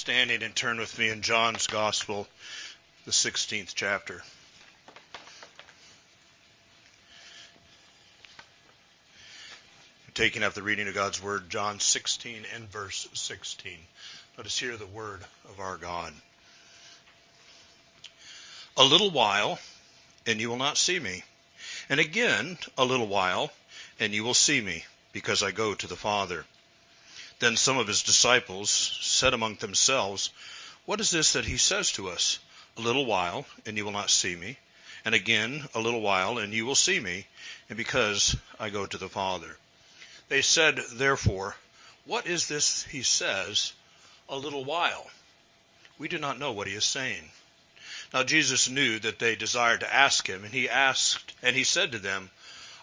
Standing and turn with me in John's Gospel, the 16th chapter. Taking up the reading of God's Word, John 16 and verse 16. Let us hear the Word of our God. A little while, and you will not see me. And again, a little while, and you will see me, because I go to the Father. Then some of his disciples said among themselves, What is this that he says to us? A little while, and you will not see me. And again, a little while, and you will see me, and because I go to the Father. They said, therefore, What is this he says, a little while? We do not know what he is saying. Now Jesus knew that they desired to ask him, and he asked, and he said to them,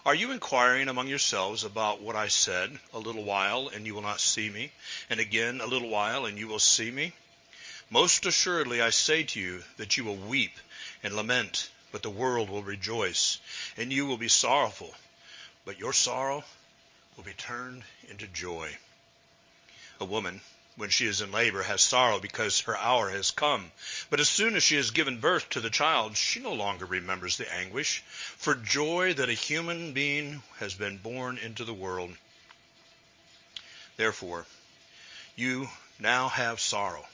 are you inquiring among yourselves about what I said? A little while, and you will not see me, and again a little while, and you will see me? Most assuredly I say to you that you will weep and lament, but the world will rejoice, and you will be sorrowful, but your sorrow will be turned into joy. A woman when she is in labor has sorrow because her hour has come. But as soon as she has given birth to the child, she no longer remembers the anguish for joy that a human being has been born into the world. Therefore, you now have sorrow,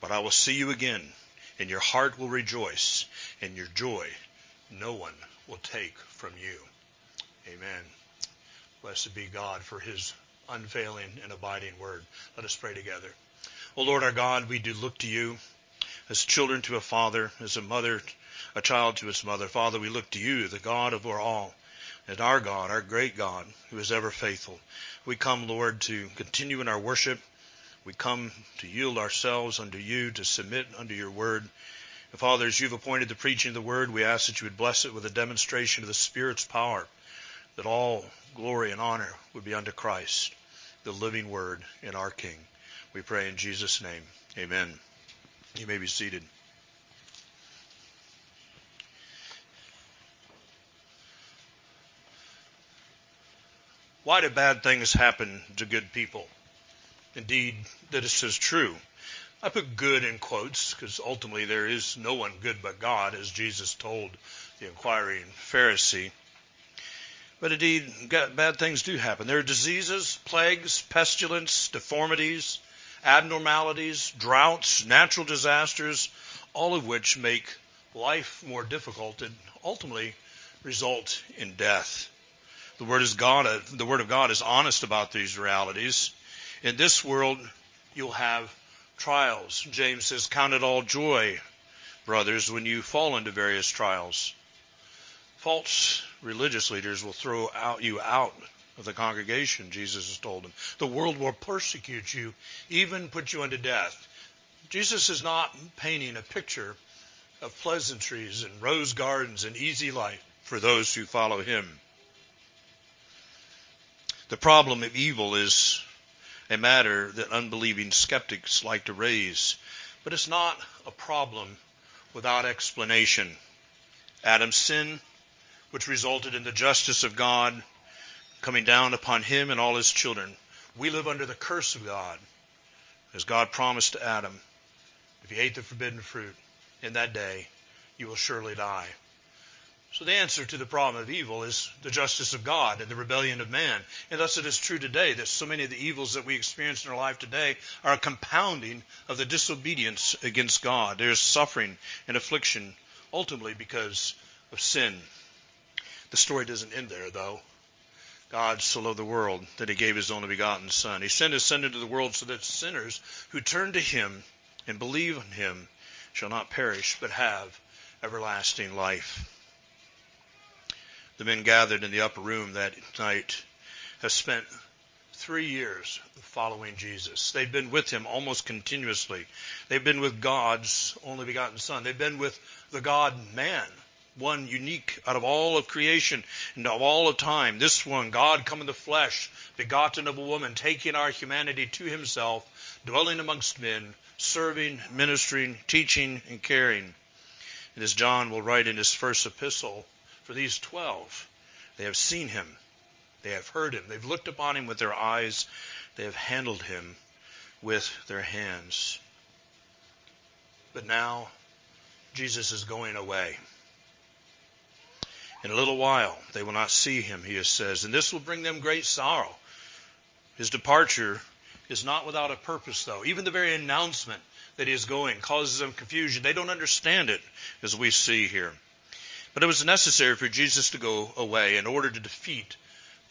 but I will see you again, and your heart will rejoice, and your joy no one will take from you. Amen. Blessed be God for his unfailing and abiding word. Let us pray together. O Lord our God, we do look to you as children to a father, as a mother, a child to its mother. Father, we look to you, the God of our all, and our God, our great God, who is ever faithful. We come, Lord, to continue in our worship. We come to yield ourselves unto you, to submit unto your word. And Father, as you've appointed the preaching of the word, we ask that you would bless it with a demonstration of the Spirit's power, that all glory and honor would be unto Christ the living word in our King. We pray in Jesus' name. Amen. You may be seated. Why do bad things happen to good people? Indeed, that is is true. I put good in quotes because ultimately there is no one good but God, as Jesus told the inquiring Pharisee. But indeed, bad things do happen. There are diseases, plagues, pestilence, deformities, abnormalities, droughts, natural disasters, all of which make life more difficult and ultimately result in death. The word God, uh, the word of God is honest about these realities. In this world, you'll have trials. James says, count it all joy, brothers, when you fall into various trials false religious leaders will throw out you out of the congregation, Jesus has told them. The world will persecute you, even put you unto death. Jesus is not painting a picture of pleasantries and rose gardens and easy life for those who follow him. The problem of evil is a matter that unbelieving skeptics like to raise, but it's not a problem without explanation. Adam's sin which resulted in the justice of God coming down upon him and all his children. We live under the curse of God, as God promised to Adam. If you ate the forbidden fruit in that day, you will surely die. So the answer to the problem of evil is the justice of God and the rebellion of man. And thus it is true today that so many of the evils that we experience in our life today are a compounding of the disobedience against God. There is suffering and affliction ultimately because of sin. The story doesn't end there, though. God so loved the world that he gave his only begotten Son. He sent his Son into the world so that sinners who turn to him and believe in him shall not perish, but have everlasting life. The men gathered in the upper room that night have spent three years following Jesus. They've been with him almost continuously. They've been with God's only begotten Son. They've been with the God man one unique out of all of creation and of all of time. This one, God come in the flesh, begotten of a woman, taking our humanity to himself, dwelling amongst men, serving, ministering, teaching, and caring. And as John will write in his first epistle, for these twelve, they have seen him, they have heard him, they've looked upon him with their eyes, they have handled him with their hands. But now Jesus is going away. In a little while they will not see him, he says, and this will bring them great sorrow. His departure is not without a purpose, though. Even the very announcement that he is going causes them confusion. They don't understand it, as we see here. But it was necessary for Jesus to go away in order to defeat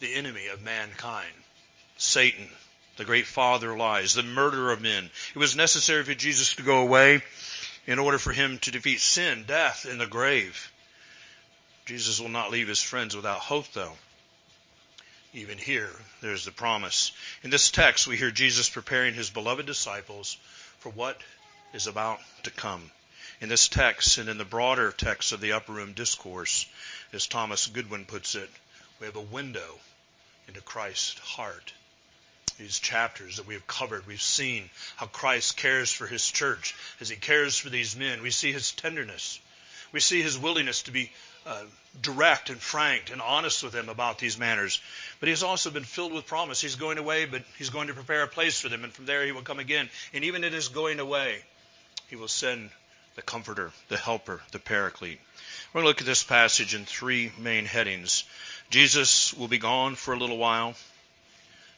the enemy of mankind, Satan, the great father of lies, the murderer of men. It was necessary for Jesus to go away in order for him to defeat sin, death, and the grave. Jesus will not leave his friends without hope, though. Even here, there's the promise. In this text, we hear Jesus preparing his beloved disciples for what is about to come. In this text and in the broader text of the Upper Room Discourse, as Thomas Goodwin puts it, we have a window into Christ's heart these chapters that we have covered, we've seen how Christ cares for his church as he cares for these men. We see his tenderness. We see his willingness to be uh, direct and frank and honest with them about these matters. But he has also been filled with promise. He's going away, but he's going to prepare a place for them, and from there he will come again. And even in his going away, he will send the Comforter, the Helper, the Paraclete. We're going to look at this passage in three main headings. Jesus will be gone for a little while.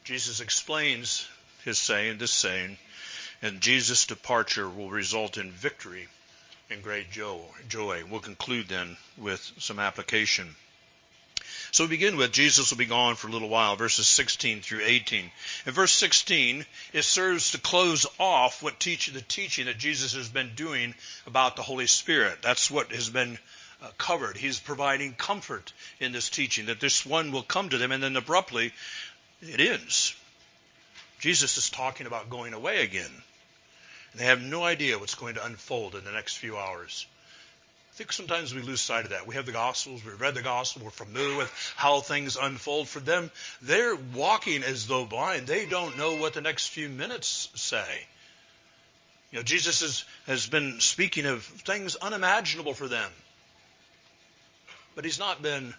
Jesus explains his saying, this saying, and Jesus' departure will result in victory and great joy. We'll conclude then with some application. So we begin with Jesus will be gone for a little while, verses 16 through 18. In verse 16, it serves to close off what teach, the teaching that Jesus has been doing about the Holy Spirit. That's what has been uh, covered. He's providing comfort in this teaching that this one will come to them, and then abruptly it ends. Jesus is talking about going away again. And they have no idea what's going to unfold in the next few hours. I think sometimes we lose sight of that. We have the Gospels, we've read the Gospel, we're familiar with how things unfold. For them, they're walking as though blind. They don't know what the next few minutes say. You know, Jesus has, has been speaking of things unimaginable for them. But he's not been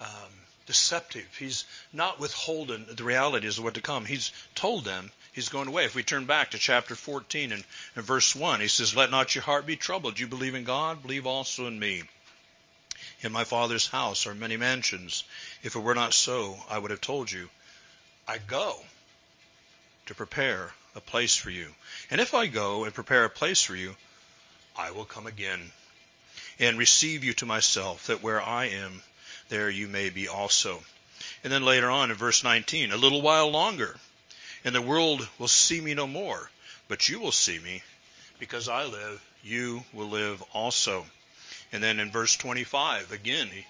um, deceptive. He's not withholding the realities of what to come. He's told them he's going away. If we turn back to chapter 14 and, and verse 1, he says, Let not your heart be troubled. You believe in God, believe also in me. In my Father's house are many mansions. If it were not so, I would have told you. I go to prepare a place for you. And if I go and prepare a place for you, I will come again and receive you to myself, that where I am, there you may be also. And then later on in verse 19, a little while longer, and the world will see me no more, but you will see me, because I live, you will live also. And then in verse 25, again, he,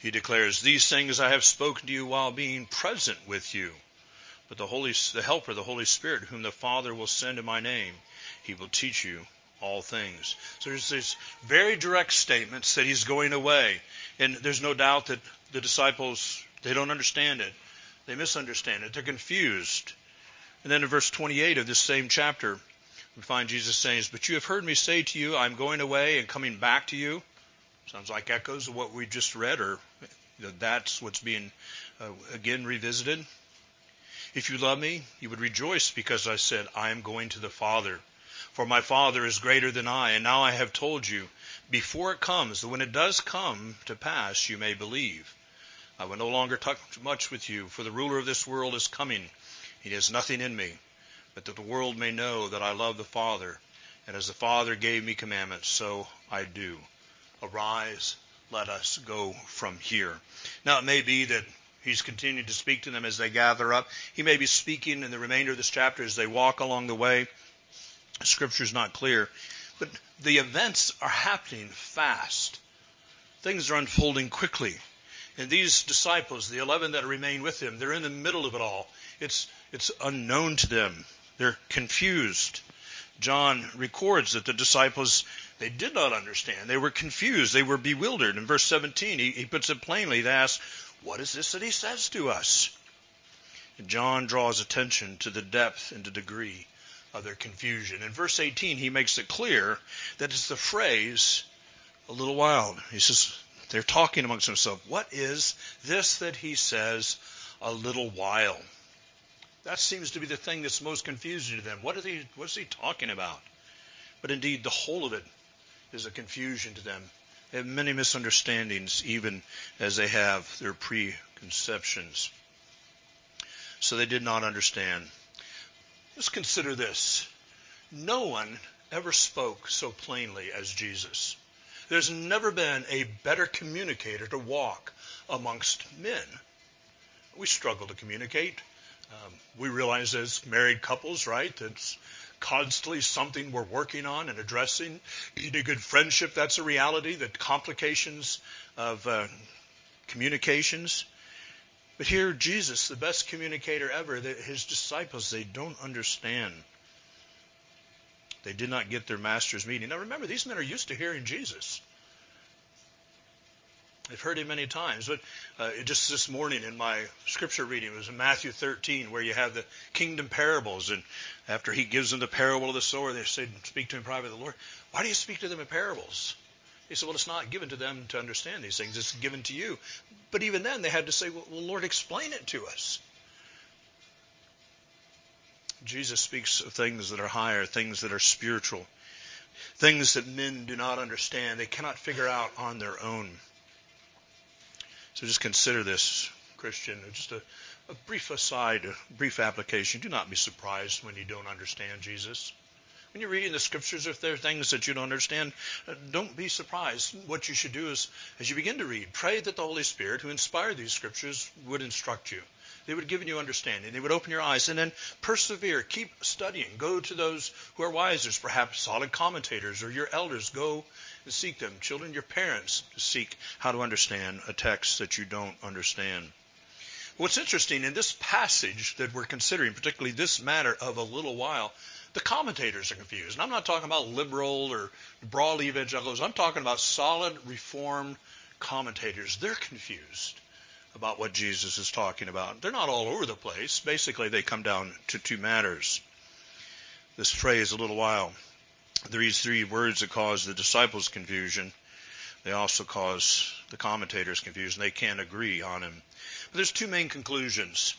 he declares, These things I have spoken to you while being present with you. But the Holy, the Helper, the Holy Spirit, whom the Father will send in my name, he will teach you all things. So there's these very direct statements that he's going away. And there's no doubt that the disciples, they don't understand it. They misunderstand it. They're confused. And then in verse 28 of this same chapter, we find Jesus saying, But you have heard me say to you, I'm going away and coming back to you. Sounds like echoes of what we just read, or that's what's being uh, again revisited. If you love me, you would rejoice because I said, I am going to the Father for my Father is greater than I. And now I have told you, before it comes, when it does come to pass, you may believe. I will no longer talk much with you, for the ruler of this world is coming. He has nothing in me, but that the world may know that I love the Father, and as the Father gave me commandments, so I do. Arise, let us go from here. Now it may be that he's continuing to speak to them as they gather up. He may be speaking in the remainder of this chapter as they walk along the way. Scripture is not clear. But the events are happening fast. Things are unfolding quickly. And these disciples, the 11 that remain with him, they're in the middle of it all. It's, it's unknown to them. They're confused. John records that the disciples, they did not understand. They were confused. They were bewildered. In verse 17, he, he puts it plainly. They ask, what is this that he says to us? And John draws attention to the depth and the degree of their confusion. In verse 18, he makes it clear that it's the phrase, a little while. He says, they're talking amongst themselves. What is this that he says, a little while? That seems to be the thing that's most confusing to them. What, they, what is he talking about? But indeed, the whole of it is a confusion to them. They have many misunderstandings, even as they have their preconceptions. So they did not understand. Let's consider this. No one ever spoke so plainly as Jesus. There's never been a better communicator to walk amongst men. We struggle to communicate. Um, we realize as married couples, right, that's constantly something we're working on and addressing. Need a good friendship, that's a reality. The complications of uh, communications. But here, Jesus, the best communicator ever, his disciples, they don't understand. They did not get their master's meaning. Now remember, these men are used to hearing Jesus. They've heard him many times, but uh, just this morning in my scripture reading it was in Matthew 13 where you have the kingdom parables, and after he gives them the parable of the sower, they say, "Speak to him privately, the Lord. Why do you speak to them in parables?" He said, "Well, it's not given to them to understand these things; it's given to you." But even then, they had to say, "Well, Lord, explain it to us." Jesus speaks of things that are higher, things that are spiritual, things that men do not understand, they cannot figure out on their own. So just consider this, Christian, just a, a brief aside, a brief application. Do not be surprised when you don't understand Jesus. When you're reading the scriptures, if there are things that you don't understand, uh, don't be surprised. What you should do is, as you begin to read, pray that the Holy Spirit, who inspired these scriptures, would instruct you. They would give you understanding. They would open your eyes. And then persevere. Keep studying. Go to those who are wisers, perhaps solid commentators or your elders. Go and seek them. Children, your parents, seek how to understand a text that you don't understand. What's interesting in this passage that we're considering, particularly this matter of a little while, the commentators are confused. And I'm not talking about liberal or broad evangelicals. I'm talking about solid reformed commentators. They're confused about what Jesus is talking about. They're not all over the place. Basically, they come down to two matters. This phrase, a little while, these three words that cause the disciples confusion, they also cause the commentators confusion. They can't agree on him. But there's two main conclusions.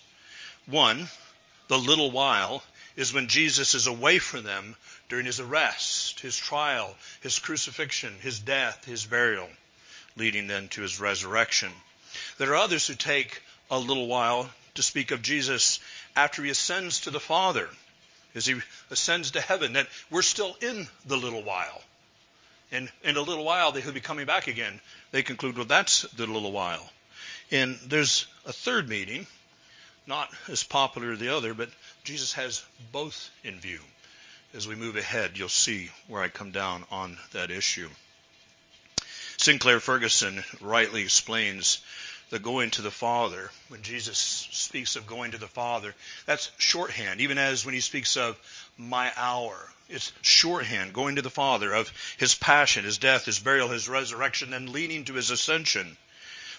One, the little while is when Jesus is away from them during his arrest, his trial, his crucifixion, his death, his burial, leading then to his resurrection. There are others who take a little while to speak of Jesus after he ascends to the Father, as he ascends to heaven, that we're still in the little while. And in a little while, he'll be coming back again. They conclude, well, that's the little while. And there's a third meaning, not as popular as the other, but Jesus has both in view. As we move ahead, you'll see where I come down on that issue. Sinclair Ferguson rightly explains the going to the Father, when Jesus speaks of going to the Father, that's shorthand, even as when he speaks of my hour. It's shorthand, going to the Father, of his passion, his death, his burial, his resurrection, and leading to his ascension.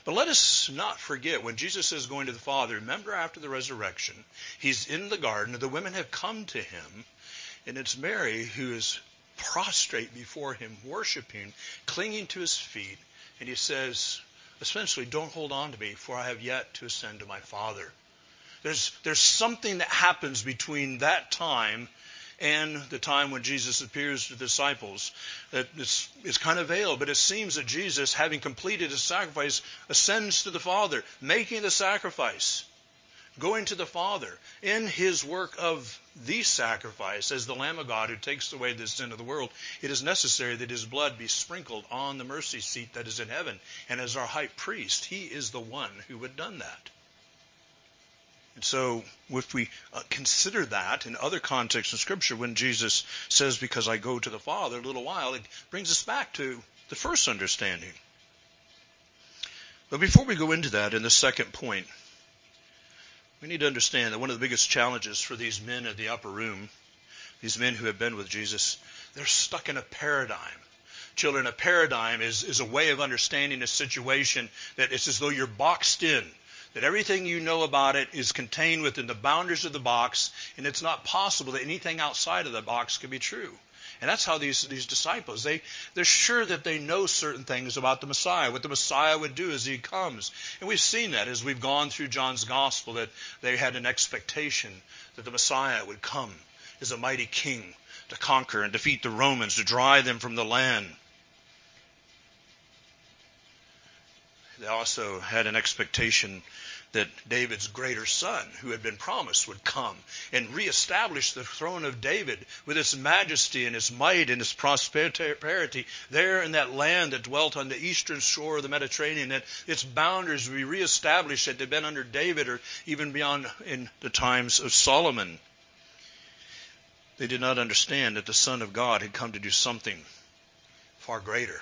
But let us not forget when Jesus is going to the Father, remember after the resurrection, he's in the garden, the women have come to him, and it's Mary who is prostrate before him, worshiping, clinging to his feet, and he says, essentially, don't hold on to me, for I have yet to ascend to my Father. There's, there's something that happens between that time and the time when Jesus appears to the disciples. That it's, it's kind of veiled, but it seems that Jesus, having completed his sacrifice, ascends to the Father, making the sacrifice going to the Father in his work of the sacrifice as the Lamb of God who takes away the sin of the world, it is necessary that his blood be sprinkled on the mercy seat that is in heaven. And as our high priest, he is the one who had done that. And so, if we uh, consider that in other contexts in Scripture, when Jesus says, Because I go to the Father a little while, it brings us back to the first understanding. But before we go into that, in the second point, we need to understand that one of the biggest challenges for these men in the upper room, these men who have been with Jesus, they're stuck in a paradigm. Children, a paradigm is, is a way of understanding a situation that it's as though you're boxed in. that everything you know about it is contained within the boundaries of the box, and it's not possible that anything outside of the box can be true. And that's how these, these disciples, they, they're sure that they know certain things about the Messiah, what the Messiah would do as he comes. And we've seen that as we've gone through John's gospel, that they had an expectation that the Messiah would come as a mighty king to conquer and defeat the Romans, to drive them from the land. They also had an expectation that David's greater son, who had been promised, would come and reestablish the throne of David with its majesty and its might and its prosperity there in that land that dwelt on the eastern shore of the Mediterranean, that its boundaries would be reestablished that had been under David or even beyond in the times of Solomon. They did not understand that the Son of God had come to do something far greater.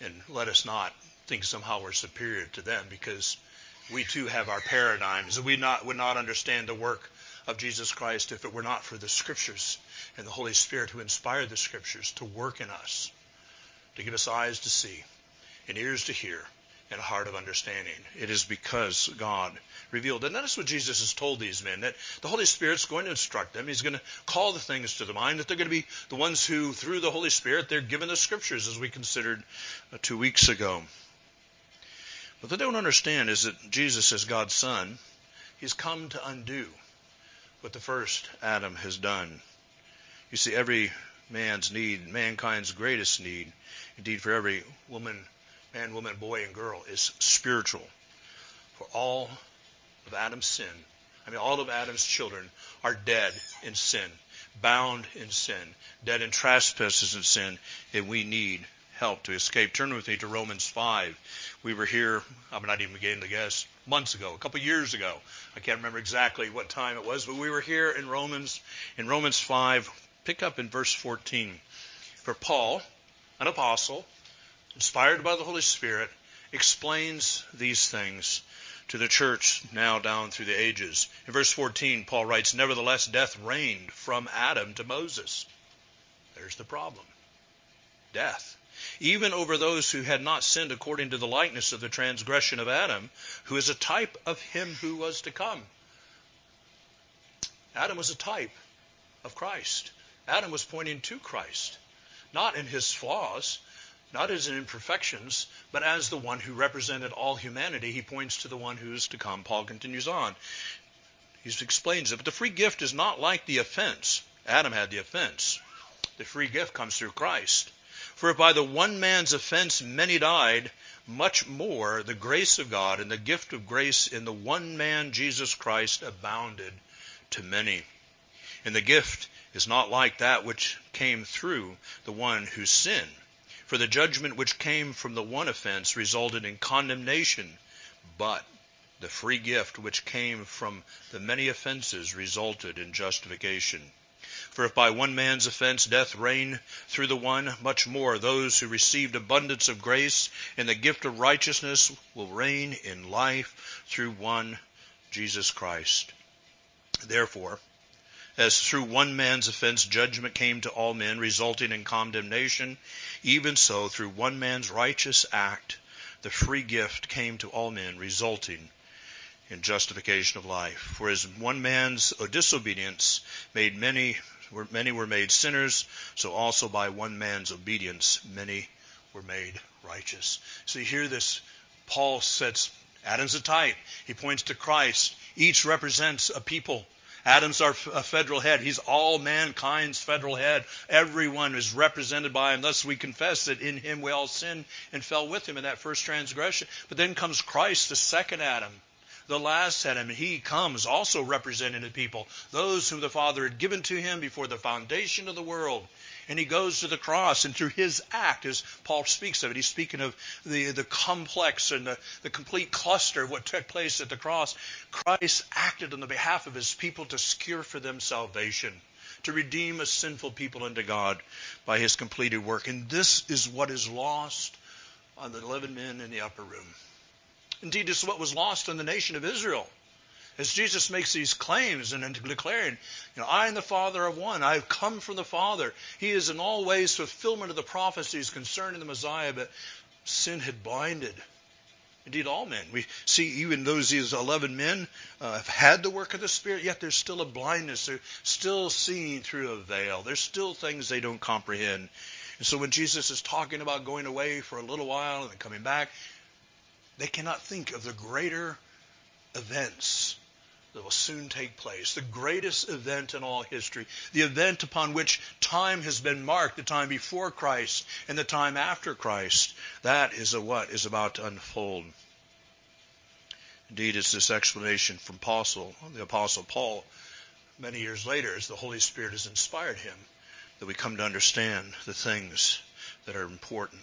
And let us not think somehow we're superior to them because we too have our paradigms. We not, would not understand the work of Jesus Christ if it were not for the Scriptures and the Holy Spirit who inspired the Scriptures to work in us, to give us eyes to see and ears to hear and a heart of understanding. It is because God revealed. And that's what Jesus has told these men, that the Holy Spirit's going to instruct them. He's going to call the things to the mind, that they're going to be the ones who, through the Holy Spirit, they're given the scriptures, as we considered uh, two weeks ago. What they don't understand is that Jesus, as God's Son, He's come to undo what the first Adam has done. You see, every man's need, mankind's greatest need, indeed for every woman, man, woman, boy, and girl, is spiritual. For all of Adam's sin, I mean, all of Adam's children are dead in sin, bound in sin, dead in trespasses and sin, and we need help to escape. Turn with me to Romans 5. We were here, I'm not even beginning to guess, months ago, a couple years ago. I can't remember exactly what time it was, but we were here in Romans, in Romans 5. Pick up in verse 14. For Paul, an apostle, inspired by the Holy Spirit, explains these things to the church now down through the ages. In verse 14, Paul writes, Nevertheless, death reigned from Adam to Moses. There's the problem. Death. Even over those who had not sinned according to the likeness of the transgression of Adam, who is a type of him who was to come. Adam was a type of Christ. Adam was pointing to Christ, not in his flaws, not as in imperfections, but as the one who represented all humanity. He points to the one who is to come. Paul continues on. He explains it. But the free gift is not like the offense. Adam had the offense. The free gift comes through Christ. For if by the one man's offense many died, much more the grace of God and the gift of grace in the one man Jesus Christ abounded to many. And the gift is not like that which came through the one who sinned. For the judgment which came from the one offense resulted in condemnation, but the free gift which came from the many offenses resulted in justification. For if by one man's offense death reigned through the one, much more those who received abundance of grace and the gift of righteousness will reign in life through one, Jesus Christ. Therefore, as through one man's offense judgment came to all men, resulting in condemnation, even so through one man's righteous act the free gift came to all men, resulting in justification of life. For as one man's disobedience made many many were made sinners, so also by one man's obedience many were made righteous. So here this Paul sets Adam's a type. He points to Christ. Each represents a people. Adam's our federal head. He's all mankind's federal head. Everyone is represented by him. Thus we confess that in him we all sinned and fell with him in that first transgression. But then comes Christ, the second Adam. The last Adam, he comes also representing the people, those whom the Father had given to him before the foundation of the world. And he goes to the cross and through his act as paul speaks of it he's speaking of the, the complex and the, the complete cluster of what took place at the cross. Christ acted on the behalf of his people to secure for them salvation to redeem a sinful people unto god by his completed work. And this is what is lost on the 11 men in the upper room indeed is what was lost on the nation of israel as Jesus makes these claims and declaring, you know, I and the Father are one. I have come from the Father. He is in all ways fulfillment of the prophecies concerning the Messiah, but sin had blinded Indeed, all men. We see even those these 11 men uh, have had the work of the Spirit, yet there's still a blindness. They're still seeing through a veil. There's still things they don't comprehend. And so when Jesus is talking about going away for a little while and then coming back, they cannot think of the greater events that will soon take place, the greatest event in all history, the event upon which time has been marked, the time before Christ and the time after Christ. That is a what is about to unfold. Indeed, it's this explanation from Apostle, the Apostle Paul, many years later, as the Holy Spirit has inspired him, that we come to understand the things that are important.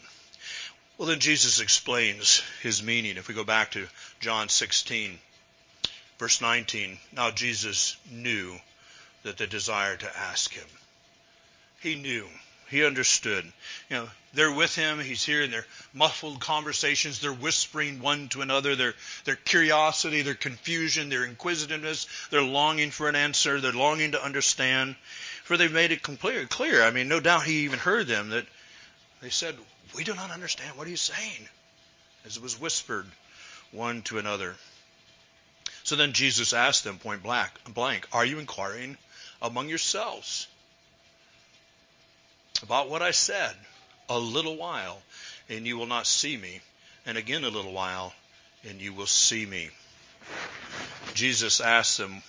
Well, then Jesus explains his meaning. If we go back to John 16, Verse 19, now Jesus knew that they desired to ask him. He knew. He understood. You know, they're with him. He's hearing their muffled conversations. They're whispering one to another. Their, their curiosity, their confusion, their inquisitiveness. They're longing for an answer. They're longing to understand. For they've made it clear. I mean, no doubt he even heard them that they said, we do not understand what he's saying. As it was whispered one to another. So then Jesus asked them point blank, Are you inquiring among yourselves about what I said? A little while, and you will not see me, and again a little while, and you will see me. Jesus asked them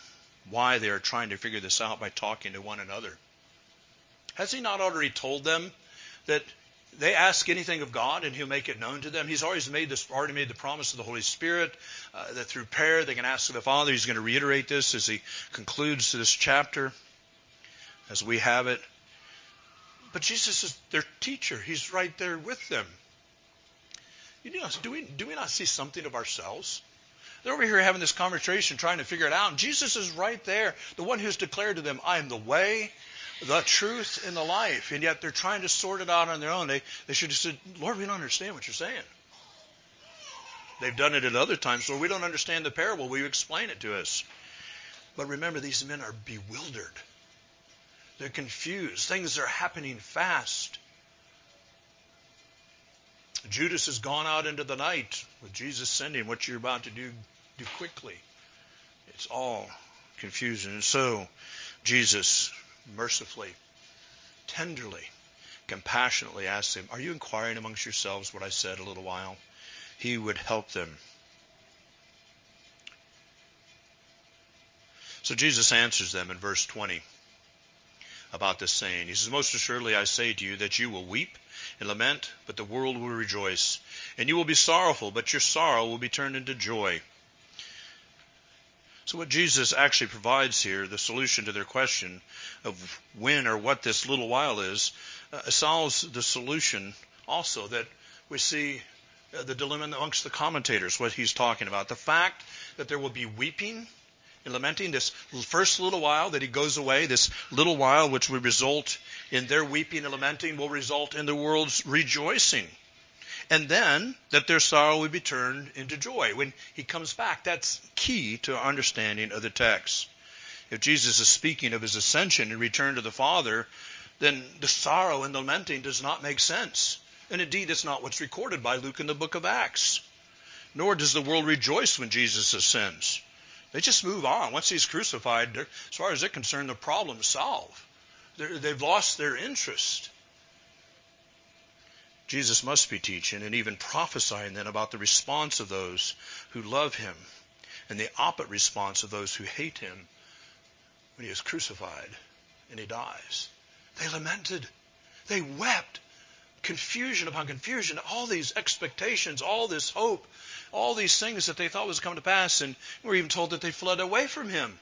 why they are trying to figure this out by talking to one another. Has he not already told them that they ask anything of God and He'll make it known to them. He's always made this, already made the promise of the Holy Spirit uh, that through prayer they can ask of the Father. He's going to reiterate this as he concludes this chapter, as we have it. But Jesus is their teacher. He's right there with them. You know, do we do we not see something of ourselves? They're over here having this conversation, trying to figure it out. And Jesus is right there, the one who's declared to them, "I am the way, the truth and the life, and yet they're trying to sort it out on their own. They, they should have said, Lord, we don't understand what you're saying. They've done it at other times. Lord, we don't understand the parable. Will you explain it to us? But remember, these men are bewildered. They're confused. Things are happening fast. Judas has gone out into the night with Jesus sending what you're about to do, do quickly. It's all confusion. And so, Jesus mercifully, tenderly, compassionately asked him, Are you inquiring amongst yourselves what I said a little while? He would help them. So Jesus answers them in verse 20 about this saying. He says, Most assuredly I say to you that you will weep and lament, but the world will rejoice. And you will be sorrowful, but your sorrow will be turned into joy. So what Jesus actually provides here, the solution to their question of when or what this little while is, uh, solves the solution also that we see uh, the dilemma amongst the commentators, what he's talking about. The fact that there will be weeping and lamenting this first little while that he goes away, this little while which will result in their weeping and lamenting will result in the world's rejoicing and then that their sorrow would be turned into joy when he comes back. That's key to our understanding of the text. If Jesus is speaking of his ascension and return to the Father, then the sorrow and lamenting does not make sense. And indeed, it's not what's recorded by Luke in the book of Acts. Nor does the world rejoice when Jesus ascends. They just move on. Once he's crucified, as far as they're concerned, the problem's solved. They've lost their interest. Jesus must be teaching and even prophesying then about the response of those who love him and the opposite response of those who hate him when he is crucified and he dies. They lamented. They wept. Confusion upon confusion. All these expectations, all this hope, all these things that they thought was coming to pass. And we're even told that they fled away from him.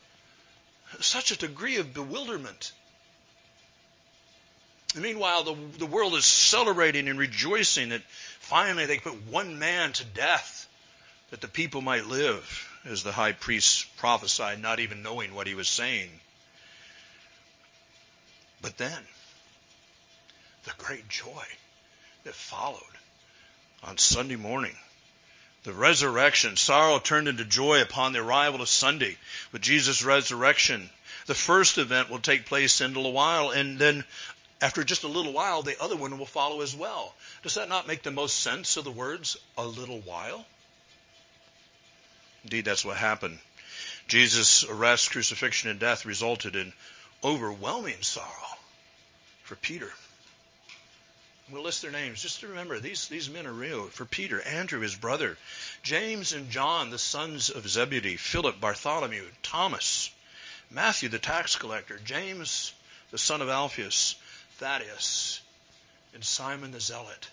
Such a degree of bewilderment. Meanwhile, the, the world is celebrating and rejoicing that finally they put one man to death that the people might live, as the high priest prophesied, not even knowing what he was saying. But then, the great joy that followed on Sunday morning. The resurrection, sorrow turned into joy upon the arrival of Sunday with Jesus' resurrection. The first event will take place in a little while, and then after just a little while, the other one will follow as well. Does that not make the most sense of the words, a little while? Indeed, that's what happened. Jesus' arrest, crucifixion, and death resulted in overwhelming sorrow for Peter. We'll list their names just to remember these, these men are real. For Peter, Andrew, his brother, James and John, the sons of Zebedee, Philip, Bartholomew, Thomas, Matthew, the tax collector, James, the son of Alphaeus, Thaddeus, and Simon the zealot.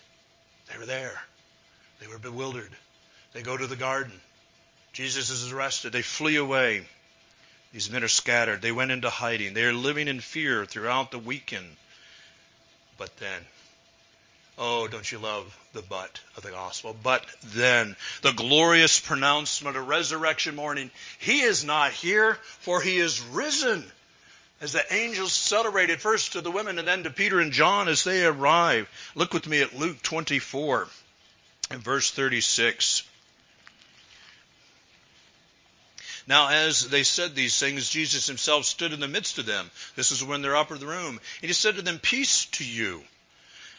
They were there. They were bewildered. They go to the garden. Jesus is arrested. They flee away. These men are scattered. They went into hiding. They are living in fear throughout the weekend. But then, oh, don't you love the but of the gospel? But then, the glorious pronouncement of resurrection morning, He is not here, for He is risen. As the angels celebrated first to the women and then to Peter and John as they arrive. Look with me at Luke 24 and verse 36. Now, as they said these things, Jesus himself stood in the midst of them. This is when they're up in the room. And he said to them, Peace to you.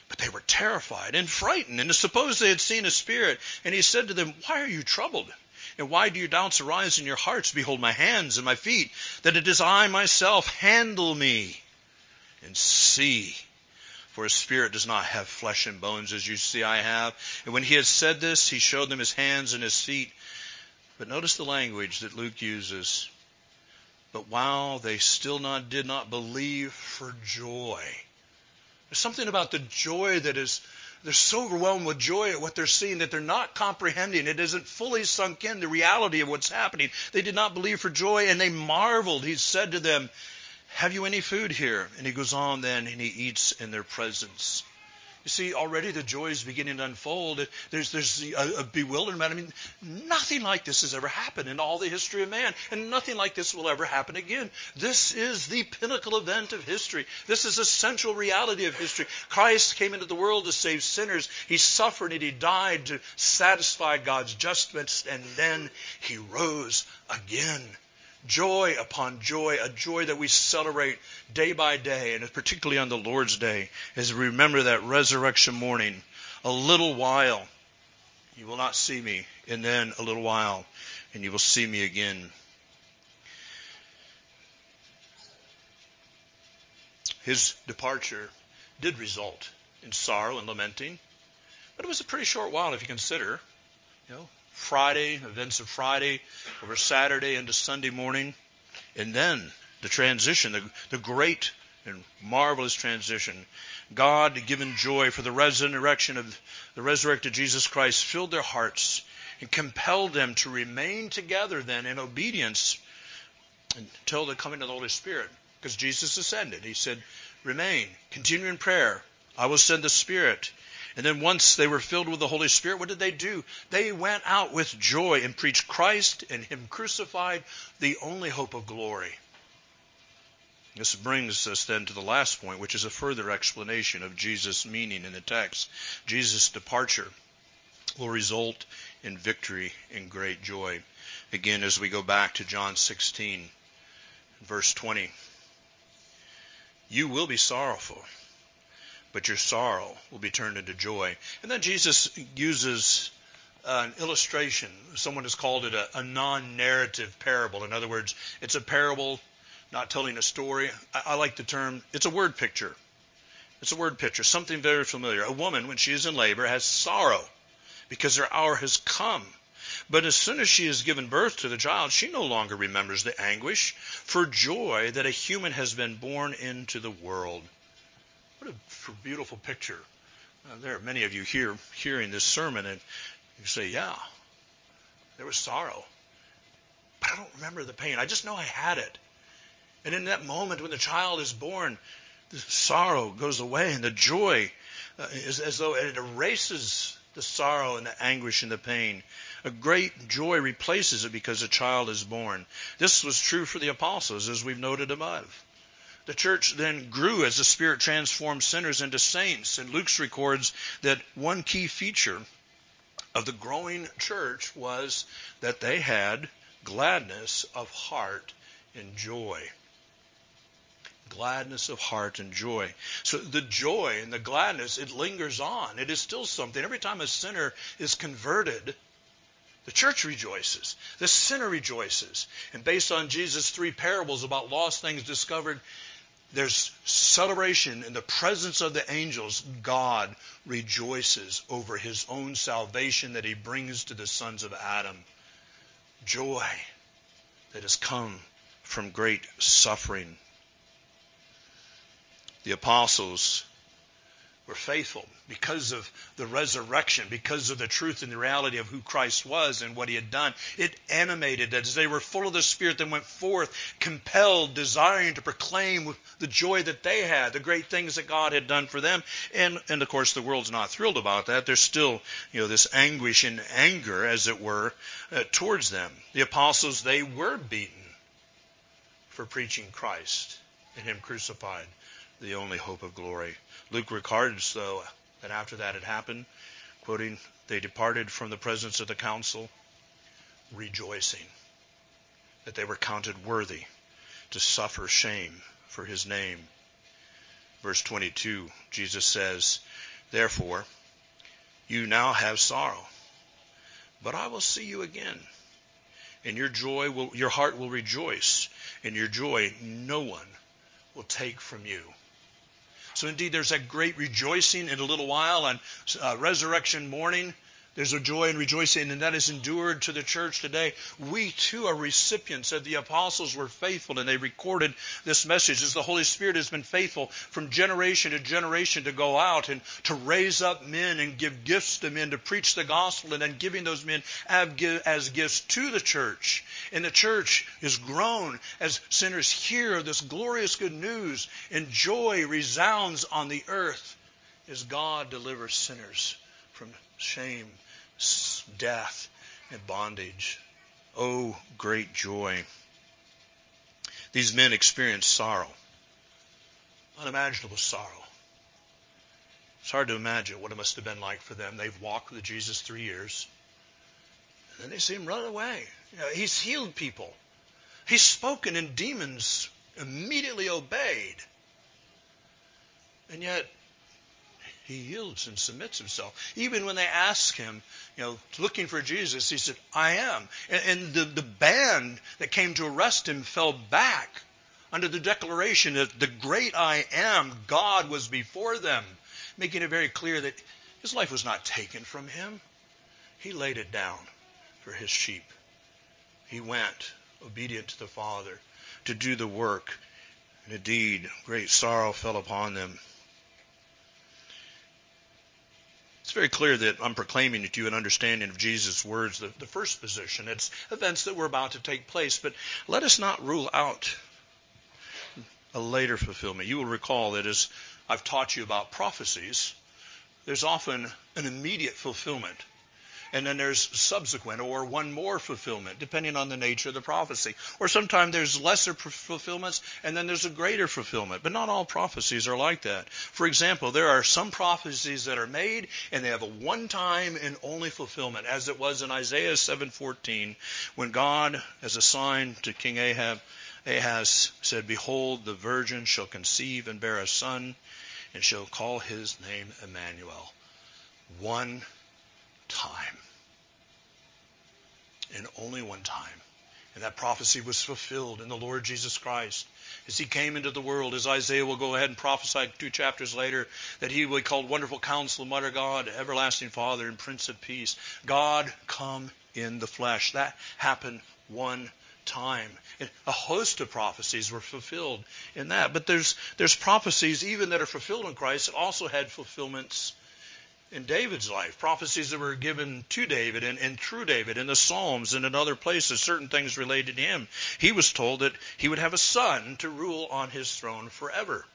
But they were terrified and frightened and supposed they had seen a spirit. And he said to them, Why are you troubled? And why do your doubts arise in your hearts? Behold my hands and my feet, that it is I myself. Handle me and see. For a spirit does not have flesh and bones as you see I have. And when he had said this, he showed them his hands and his feet. But notice the language that Luke uses. But while they still not did not believe for joy. There's something about the joy that is they're so overwhelmed with joy at what they're seeing that they're not comprehending. It isn't fully sunk in the reality of what's happening. They did not believe for joy and they marveled. He said to them, Have you any food here? And he goes on then and he eats in their presence. You see, already the joy is beginning to unfold. There's, there's a, a, bewilderment. I mean, nothing like this has ever happened in all the history of man, and nothing like this will ever happen again. This is the pinnacle event of history. This is a central reality of history. Christ came into the world to save sinners. He suffered and he died to satisfy God's justice, and then he rose again joy upon joy, a joy that we celebrate day by day, and particularly on the Lord's Day, as we remember that resurrection morning. A little while, you will not see me, and then a little while, and you will see me again. His departure did result in sorrow and lamenting, but it was a pretty short while if you consider, you know, Friday, events of Friday, over Saturday into Sunday morning, and then the transition, the, the great and marvelous transition. God given joy for the resurrection of the resurrected Jesus Christ filled their hearts and compelled them to remain together then in obedience until the coming of the Holy Spirit. Because Jesus ascended. He said, Remain, continue in prayer. I will send the Spirit. And then once they were filled with the Holy Spirit, what did they do? They went out with joy and preached Christ and Him crucified, the only hope of glory. This brings us then to the last point, which is a further explanation of Jesus' meaning in the text. Jesus' departure will result in victory and great joy. Again, as we go back to John 16, verse 20. You will be sorrowful but your sorrow will be turned into joy. And then Jesus uses an illustration. Someone has called it a, a non narrative parable. In other words, it's a parable, not telling a story. I, I like the term, it's a word picture. It's a word picture, something very familiar. A woman, when she is in labor, has sorrow because her hour has come. But as soon as she has given birth to the child, she no longer remembers the anguish for joy that a human has been born into the world. What a beautiful picture. Uh, there are many of you here hearing this sermon, and you say, Yeah, there was sorrow. But I don't remember the pain. I just know I had it. And in that moment when the child is born, the sorrow goes away, and the joy uh, is as though it erases the sorrow and the anguish and the pain. A great joy replaces it because a child is born. This was true for the apostles, as we've noted above. The church then grew as the Spirit transformed sinners into saints. And Luke's records that one key feature of the growing church was that they had gladness of heart and joy. Gladness of heart and joy. So the joy and the gladness, it lingers on. It is still something. Every time a sinner is converted, The church rejoices. The sinner rejoices. And based on Jesus' three parables about lost things discovered, there's celebration in the presence of the angels. God rejoices over his own salvation that he brings to the sons of Adam. Joy that has come from great suffering. The apostles were faithful because of the resurrection, because of the truth and the reality of who Christ was and what he had done. It animated that as they were full of the Spirit that went forth, compelled, desiring to proclaim the joy that they had, the great things that God had done for them. And, and of course, the world's not thrilled about that. There's still, you know, this anguish and anger, as it were, uh, towards them. The apostles, they were beaten for preaching Christ and Him crucified, the only hope of glory. Luke records, though, that after that had happened, quoting, they departed from the presence of the council, rejoicing that they were counted worthy to suffer shame for his name. Verse 22, Jesus says, Therefore, you now have sorrow, but I will see you again, and your joy will, your heart will rejoice, and your joy no one will take from you. So indeed, there's a great rejoicing in a little while on uh, resurrection morning. There's a joy and rejoicing, and that is endured to the church today. We too are recipients of the apostles were faithful, and they recorded this message as the Holy Spirit has been faithful from generation to generation to go out and to raise up men and give gifts to men to preach the gospel, and then giving those men as gifts to the church. And the church is grown as sinners hear this glorious good news, and joy resounds on the earth as God delivers sinners from shame death, and bondage. Oh, great joy. These men experienced sorrow, unimaginable sorrow. It's hard to imagine what it must have been like for them. They've walked with Jesus three years, and then they see him run away. You know, he's healed people. He's spoken, and demons immediately obeyed. And yet, he yields and submits himself. Even when they ask him, you know, looking for Jesus, he said, I am. And, the, the band that came to arrest him fell back under the declaration that the great I am, God, was before them, making it very clear that his life was not taken from him. He laid it down for his sheep. He went, obedient to the Father, to do the work. And indeed, great sorrow fell upon them. It's very clear that I'm proclaiming to you an understanding of Jesus' words, the, the first position. It's events that were about to take place, but let us not rule out a later fulfillment. You will recall that as I've taught you about prophecies, there's often an immediate fulfillment and then there's subsequent or one more fulfillment, depending on the nature of the prophecy. Or sometimes there's lesser fulfillments, and then there's a greater fulfillment. But not all prophecies are like that. For example, there are some prophecies that are made, and they have a one-time and only fulfillment, as it was in Isaiah 7:14, when God, as a sign to King Ahab, Ahaz said, Behold, the virgin shall conceive and bear a son, and shall call his name Emmanuel. One time. And only one time. And that prophecy was fulfilled in the Lord Jesus Christ. As he came into the world, as Isaiah will go ahead and prophesy two chapters later, that he will be called Wonderful Counselor, Mighty God, Everlasting Father, and Prince of Peace. God come in the flesh. That happened one time. And a host of prophecies were fulfilled in that. But there's there's prophecies even that are fulfilled in Christ that also had fulfillments in David's life, prophecies that were given to David and, and through David in the Psalms and in other places, certain things related to him. He was told that he would have a son to rule on his throne forever.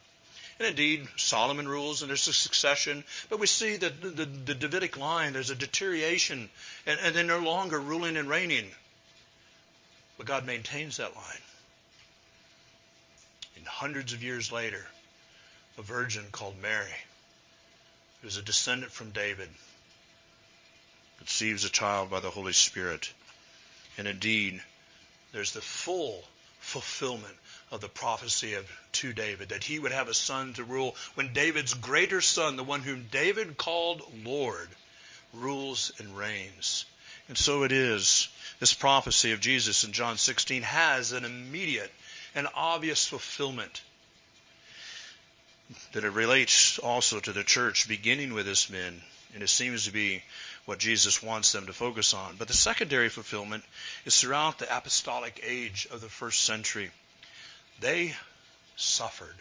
And indeed, Solomon rules and there's a succession, but we see that the, the, the Davidic line, there's a deterioration, and, and they're no longer ruling and reigning. But God maintains that line. And hundreds of years later, a virgin called Mary who's a descendant from David, conceives a child by the Holy Spirit. And indeed, there's the full fulfillment of the prophecy of to David that he would have a son to rule when David's greater son, the one whom David called Lord, rules and reigns. And so it is. This prophecy of Jesus in John 16 has an immediate and obvious fulfillment that it relates also to the church beginning with this men and it seems to be what Jesus wants them to focus on. But the secondary fulfillment is throughout the apostolic age of the first century. They suffered.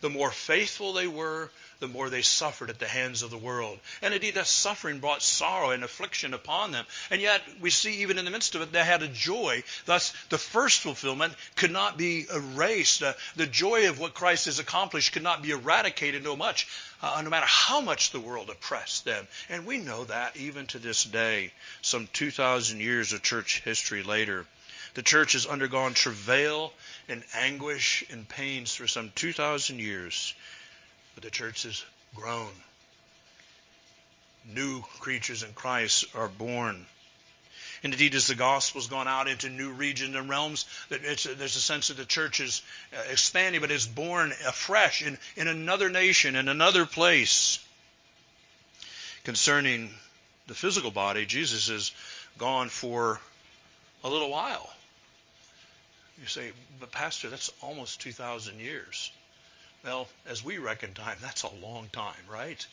The more faithful they were, the more they suffered at the hands of the world. And indeed, that suffering brought sorrow and affliction upon them. And yet, we see even in the midst of it, they had a joy. Thus, the first fulfillment could not be erased. Uh, the joy of what Christ has accomplished could not be eradicated no much, uh, no matter how much the world oppressed them. And we know that even to this day, some 2,000 years of church history later. The church has undergone travail and anguish and pains for some 2,000 years but the church has grown. New creatures in Christ are born. And indeed, as the gospel has gone out into new regions and realms, there's a sense that the church is uh, expanding, but is born afresh in, in another nation, in another place. Concerning the physical body, Jesus is gone for a little while. You say, but Pastor, that's almost 2,000 years. Well, as we reckon time, that's a long time, right?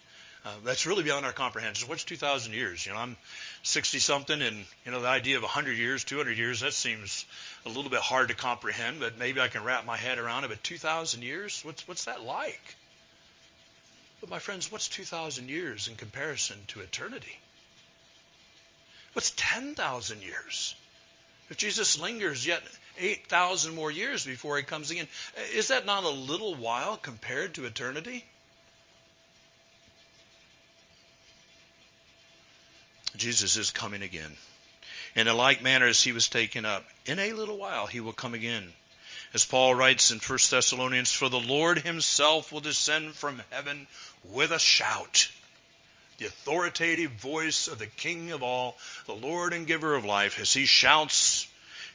Uh, that's really beyond our comprehension. What's 2,000 years? You know, I'm 60 something, and you know the idea of 100 years, 200 years, that seems a little bit hard to comprehend. But maybe I can wrap my head around it. But 2,000 years, what's what's that like? But my friends, what's 2,000 years in comparison to eternity? What's 10,000 years? If Jesus lingers yet 8,000 more years before he comes again. Is that not a little while compared to eternity? Jesus is coming again. In a like manner as he was taken up, in a little while he will come again. As Paul writes in 1 Thessalonians, For the Lord himself will descend from heaven with a shout. The authoritative voice of the King of all, the Lord and giver of life, as he shouts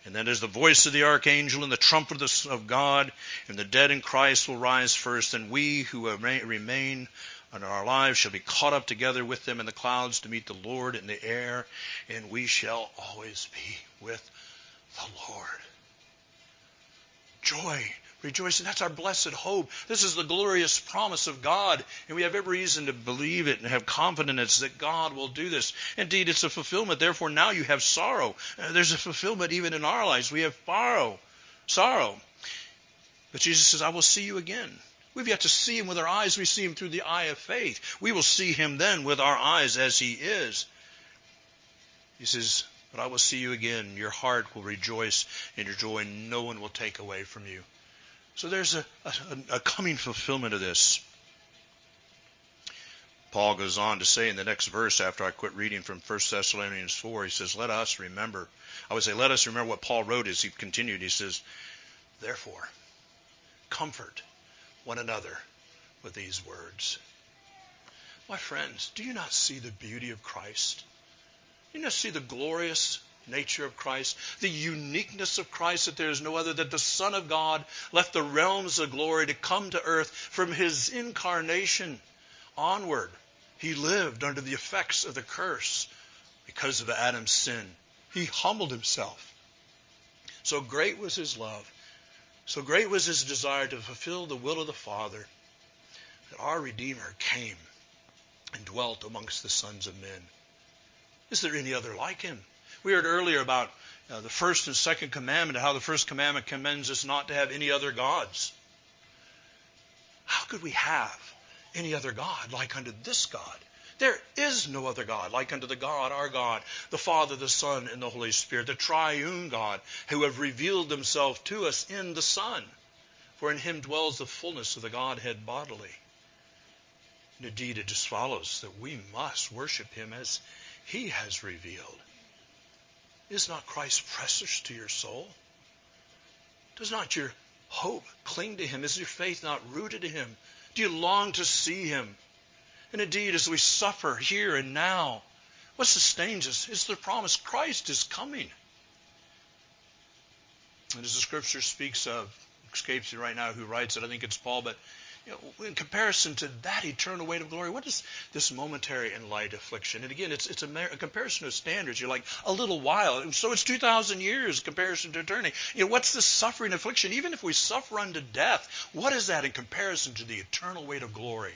and then there's the voice of the archangel and the trumpet of God, and the dead in Christ will rise first, and we who remain and our lives shall be caught up together with them in the clouds to meet the Lord in the air, and we shall always be with the Lord. Joy rejoicing. That's our blessed hope. This is the glorious promise of God, and we have every reason to believe it and have confidence that God will do this. Indeed, it's a fulfillment. Therefore, now you have sorrow. Uh, there's a fulfillment even in our lives. We have sorrow, sorrow. But Jesus says, "I will see you again." We've yet to see him with our eyes. We see him through the eye of faith. We will see him then with our eyes as he is. He says, But I will see you again. Your heart will rejoice in your joy, and no one will take away from you. So there's a, a, a coming fulfillment of this. Paul goes on to say in the next verse after I quit reading from 1 Thessalonians 4, he says, Let us remember. I would say, let us remember what Paul wrote as he continued. He says, Therefore, comfort one another with these words. My friends, do you not see the beauty of Christ? Do you not see the glorious nature of Christ, the uniqueness of Christ, that there is no other, that the Son of God left the realms of glory to come to earth from his incarnation onward. He lived under the effects of the curse because of Adam's sin. He humbled himself. So great was his love. So great was his desire to fulfill the will of the Father that our Redeemer came and dwelt amongst the sons of men. Is there any other like him? We heard earlier about uh, the first and second commandment, how the first commandment commends us not to have any other gods. How could we have any other God like unto this God? There is no other God like unto the God, our God, the Father, the Son, and the Holy Spirit, the triune God, who have revealed themselves to us in the Son. For in him dwells the fullness of the Godhead bodily. And indeed, it just follows that we must worship him as he has revealed. Is not Christ precious to your soul? Does not your hope cling to him? Is your faith not rooted in him? Do you long to see him? And indeed, as we suffer here and now, what sustains us is the promise Christ is coming. And as the scripture speaks of escapes me right now who writes it. I think it's Paul, but in comparison to that eternal weight of glory, what is this momentary and light affliction? And again, it's it's a, a comparison of standards. You're like a little while, so it's 2,000 years in comparison to eternity. You know, what's this suffering affliction? Even if we suffer unto death, what is that in comparison to the eternal weight of glory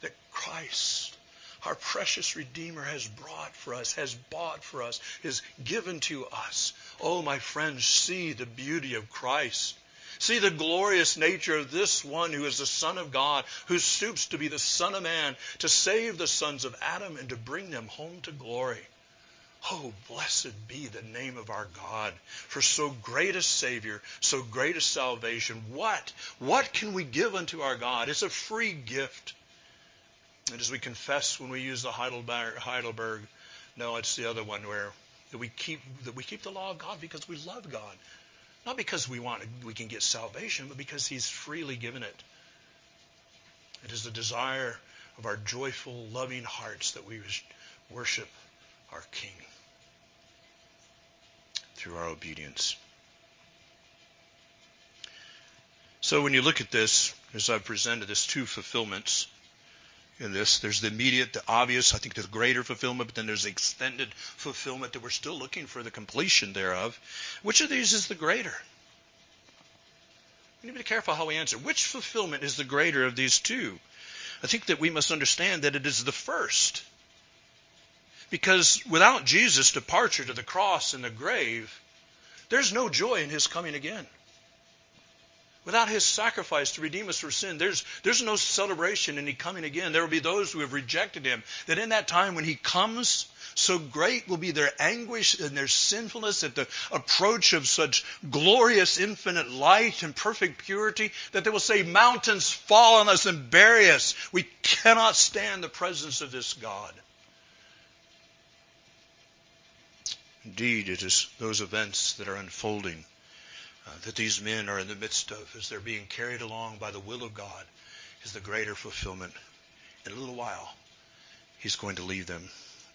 that Christ? Our precious Redeemer has brought for us, has bought for us, is given to us. Oh, my friends, see the beauty of Christ. See the glorious nature of this one who is the Son of God, who stoops to be the Son of Man, to save the sons of Adam and to bring them home to glory. Oh, blessed be the name of our God for so great a Savior, so great a salvation. What? What can we give unto our God? It's a free gift. And as we confess when we use the Heidelberg, Heidelberg no, it's the other one where that we keep that we keep the law of God because we love God. Not because we want we can get salvation, but because He's freely given it. It is the desire of our joyful, loving hearts that we worship our King through our obedience. So when you look at this, as I've presented, there's two fulfillments in this. There's the immediate, the obvious, I think the greater fulfillment, but then there's the extended fulfillment that we're still looking for the completion thereof. Which of these is the greater? We need to be careful how we answer. Which fulfillment is the greater of these two? I think that we must understand that it is the first. Because without Jesus' departure to the cross and the grave, there's no joy in his coming again. Without his sacrifice to redeem us from sin, there's, there's no celebration in he coming again. There will be those who have rejected him. That in that time when he comes, so great will be their anguish and their sinfulness at the approach of such glorious infinite light and perfect purity that they will say, Mountains fall on us and bury us. We cannot stand the presence of this God. Indeed, it is those events that are unfolding uh, that these men are in the midst of as they're being carried along by the will of God is the greater fulfillment. In a little while, he's going to leave them.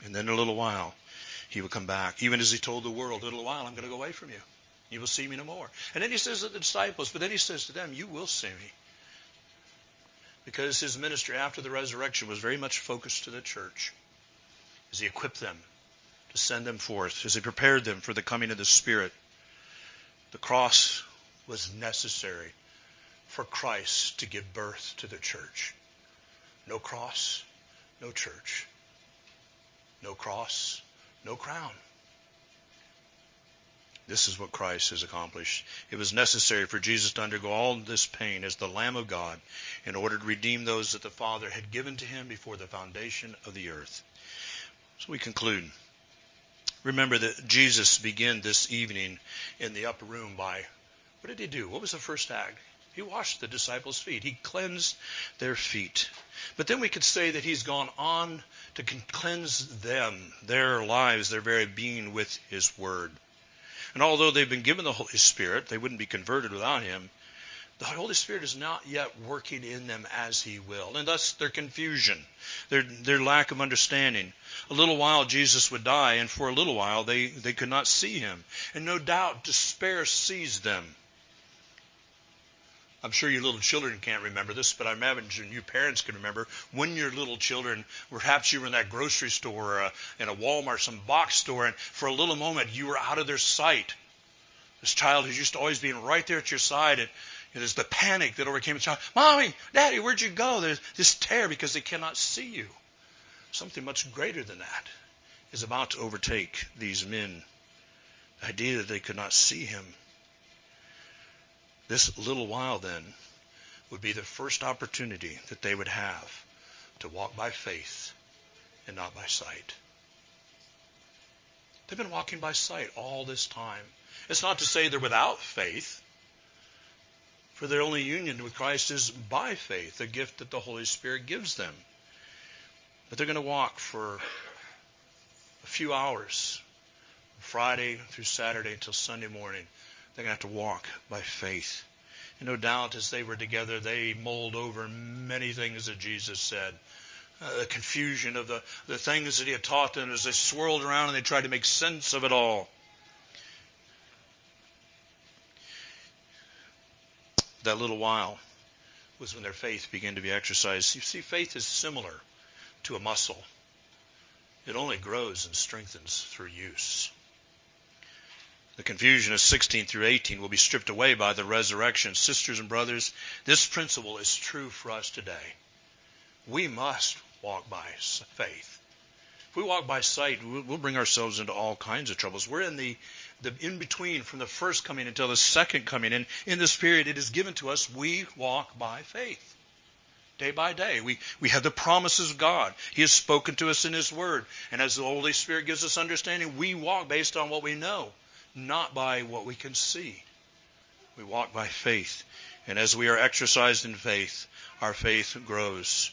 And then in a little while, he will come back. Even as he told the world, in a little while, I'm going to go away from you. You will see me no more. And then he says to the disciples, but then he says to them, you will see me. Because his ministry after the resurrection was very much focused to the church as he equipped them to send them forth, as he prepared them for the coming of the Spirit. The cross was necessary for Christ to give birth to the church. No cross, no church. No cross, no crown. This is what Christ has accomplished. It was necessary for Jesus to undergo all this pain as the Lamb of God in order to redeem those that the Father had given to him before the foundation of the earth. So we conclude. Remember that Jesus began this evening in the upper room by, what did he do? What was the first act? He washed the disciples' feet. He cleansed their feet. But then we could say that he's gone on to cleanse them, their lives, their very being with his word. And although they've been given the Holy Spirit, they wouldn't be converted without him. The Holy Spirit is not yet working in them as He will, and thus their confusion, their, their lack of understanding. A little while Jesus would die, and for a little while they, they could not see Him. And no doubt despair seized them. I'm sure your little children can't remember this, but I imagine you parents can remember when your little children, perhaps you were in that grocery store or a, in a Walmart, some box store, and for a little moment you were out of their sight. This child who's used to always being right there at your side, and it is the panic that overcame the child. Mommy, Daddy, where'd you go? There's this terror because they cannot see you. Something much greater than that is about to overtake these men. The idea that they could not see him. This little while then would be the first opportunity that they would have to walk by faith and not by sight. They've been walking by sight all this time. It's not to say they're without faith. For their only union with Christ is by faith, a gift that the Holy Spirit gives them. But they're going to walk for a few hours, Friday through Saturday until Sunday morning. They're going to have to walk by faith. And no doubt as they were together, they mulled over many things that Jesus said. Uh, the confusion of the, the things that he had taught them as they swirled around and they tried to make sense of it all. That little while was when their faith began to be exercised. You see, faith is similar to a muscle. It only grows and strengthens through use. The confusion of 16 through 18 will be stripped away by the resurrection. Sisters and brothers, this principle is true for us today. We must walk by faith. We walk by sight, we'll bring ourselves into all kinds of troubles. We're in the, the in between from the first coming until the second coming. And in this period, it is given to us, we walk by faith. Day by day. We, we have the promises of God. He has spoken to us in His Word. And as the Holy Spirit gives us understanding, we walk based on what we know not by what we can see. We walk by faith. And as we are exercised in faith, our faith grows.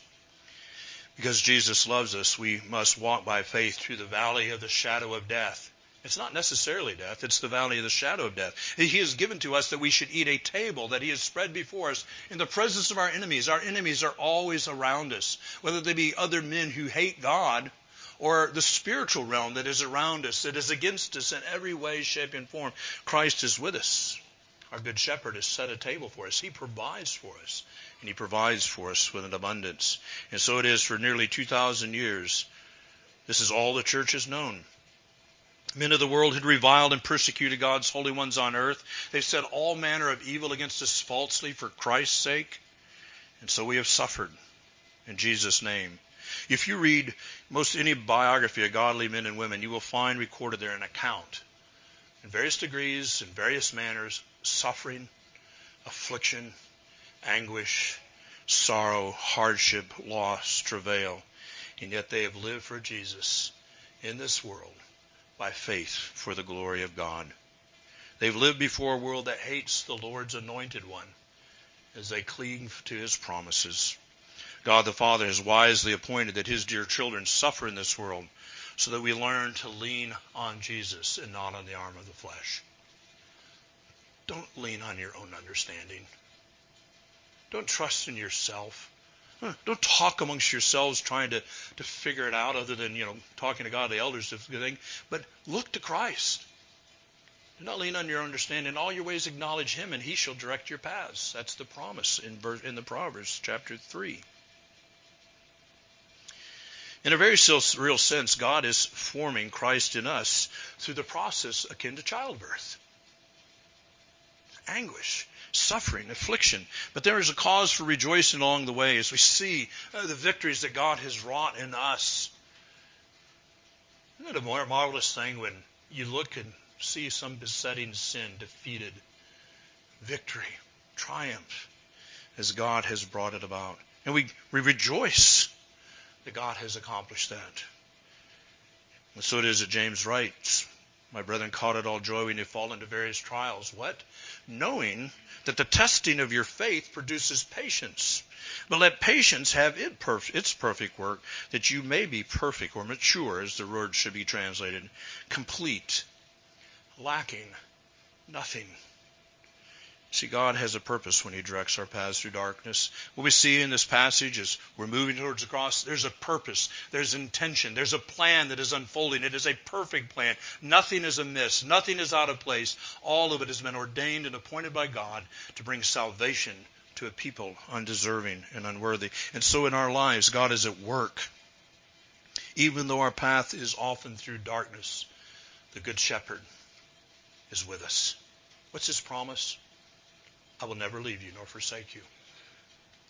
Because Jesus loves us, we must walk by faith through the valley of the shadow of death. It's not necessarily death, it's the valley of the shadow of death. He has given to us that we should eat a table that He has spread before us in the presence of our enemies. Our enemies are always around us, whether they be other men who hate God or the spiritual realm that is around us, that is against us in every way, shape, and form. Christ is with us. Our good shepherd has set a table for us. He provides for us, and he provides for us with an abundance. And so it is for nearly 2,000 years. This is all the church has known. Men of the world had reviled and persecuted God's holy ones on earth. They've said all manner of evil against us falsely for Christ's sake. And so we have suffered in Jesus' name. If you read most any biography of godly men and women, you will find recorded there an account in various degrees, in various manners, suffering, affliction, anguish, sorrow, hardship, loss, travail, and yet they have lived for Jesus in this world by faith for the glory of God. They've lived before a world that hates the Lord's anointed one as they cleave to his promises. God the Father has wisely appointed that his dear children suffer in this world so that we learn to lean on Jesus and not on the arm of the flesh. Don't lean on your own understanding. Don't trust in yourself. Don't talk amongst yourselves trying to, to figure it out other than, you know, talking to God, the elders, the thing. But look to Christ. Do not lean on your understanding. In all your ways acknowledge him and he shall direct your paths. That's the promise in, in the Proverbs chapter 3. In a very real sense, God is forming Christ in us through the process akin to childbirth. Anguish, suffering, affliction. But there is a cause for rejoicing along the way as we see uh, the victories that God has wrought in us. Isn't it a more marvelous thing when you look and see some besetting sin defeated? Victory, triumph, as God has brought it about. And we, we rejoice that God has accomplished that. And so it is that James writes, My brethren, count it all joy when you fall into various trials. What? Knowing that the testing of your faith produces patience. But let patience have its perfect work, that you may be perfect or mature, as the word should be translated, complete, lacking nothing. See, God has a purpose when He directs our paths through darkness. What we see in this passage is we're moving towards the cross. There's a purpose. There's intention. There's a plan that is unfolding. It is a perfect plan. Nothing is amiss. Nothing is out of place. All of it has been ordained and appointed by God to bring salvation to a people undeserving and unworthy. And so in our lives, God is at work. Even though our path is often through darkness, the Good Shepherd is with us. What's his promise? I will never leave you nor forsake you.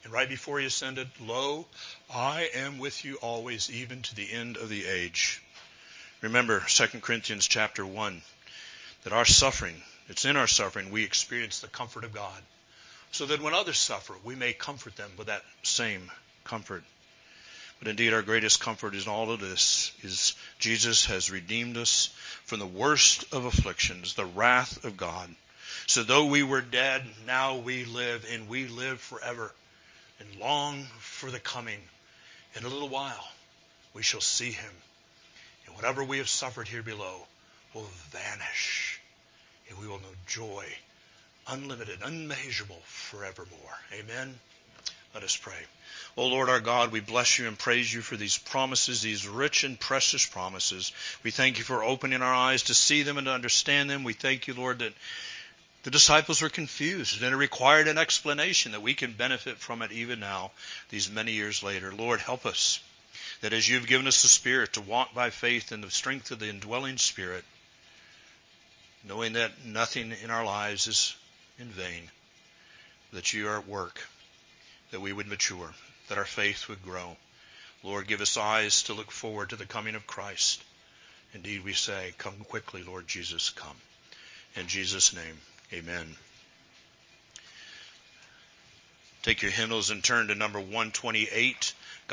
And right before he ascended, Lo, I am with you always, even to the end of the age. Remember 2 Corinthians chapter 1, that our suffering, it's in our suffering, we experience the comfort of God. So that when others suffer, we may comfort them with that same comfort. But indeed, our greatest comfort in all of this is Jesus has redeemed us from the worst of afflictions, the wrath of God. So though we were dead, now we live, and we live forever, and long for the coming. In a little while, we shall see him. And whatever we have suffered here below will vanish, and we will know joy, unlimited, unmeasurable, forevermore. Amen. Let us pray. O Lord our God, we bless you and praise you for these promises, these rich and precious promises. We thank you for opening our eyes to see them and to understand them. We thank you, Lord, that The disciples were confused and it required an explanation that we can benefit from it even now, these many years later. Lord, help us that as you've given us the Spirit to walk by faith in the strength of the indwelling Spirit, knowing that nothing in our lives is in vain, that you are at work, that we would mature, that our faith would grow. Lord, give us eyes to look forward to the coming of Christ. Indeed, we say, Come quickly, Lord Jesus, come. In Jesus' name. Amen. Take your hymnals and turn to number 128.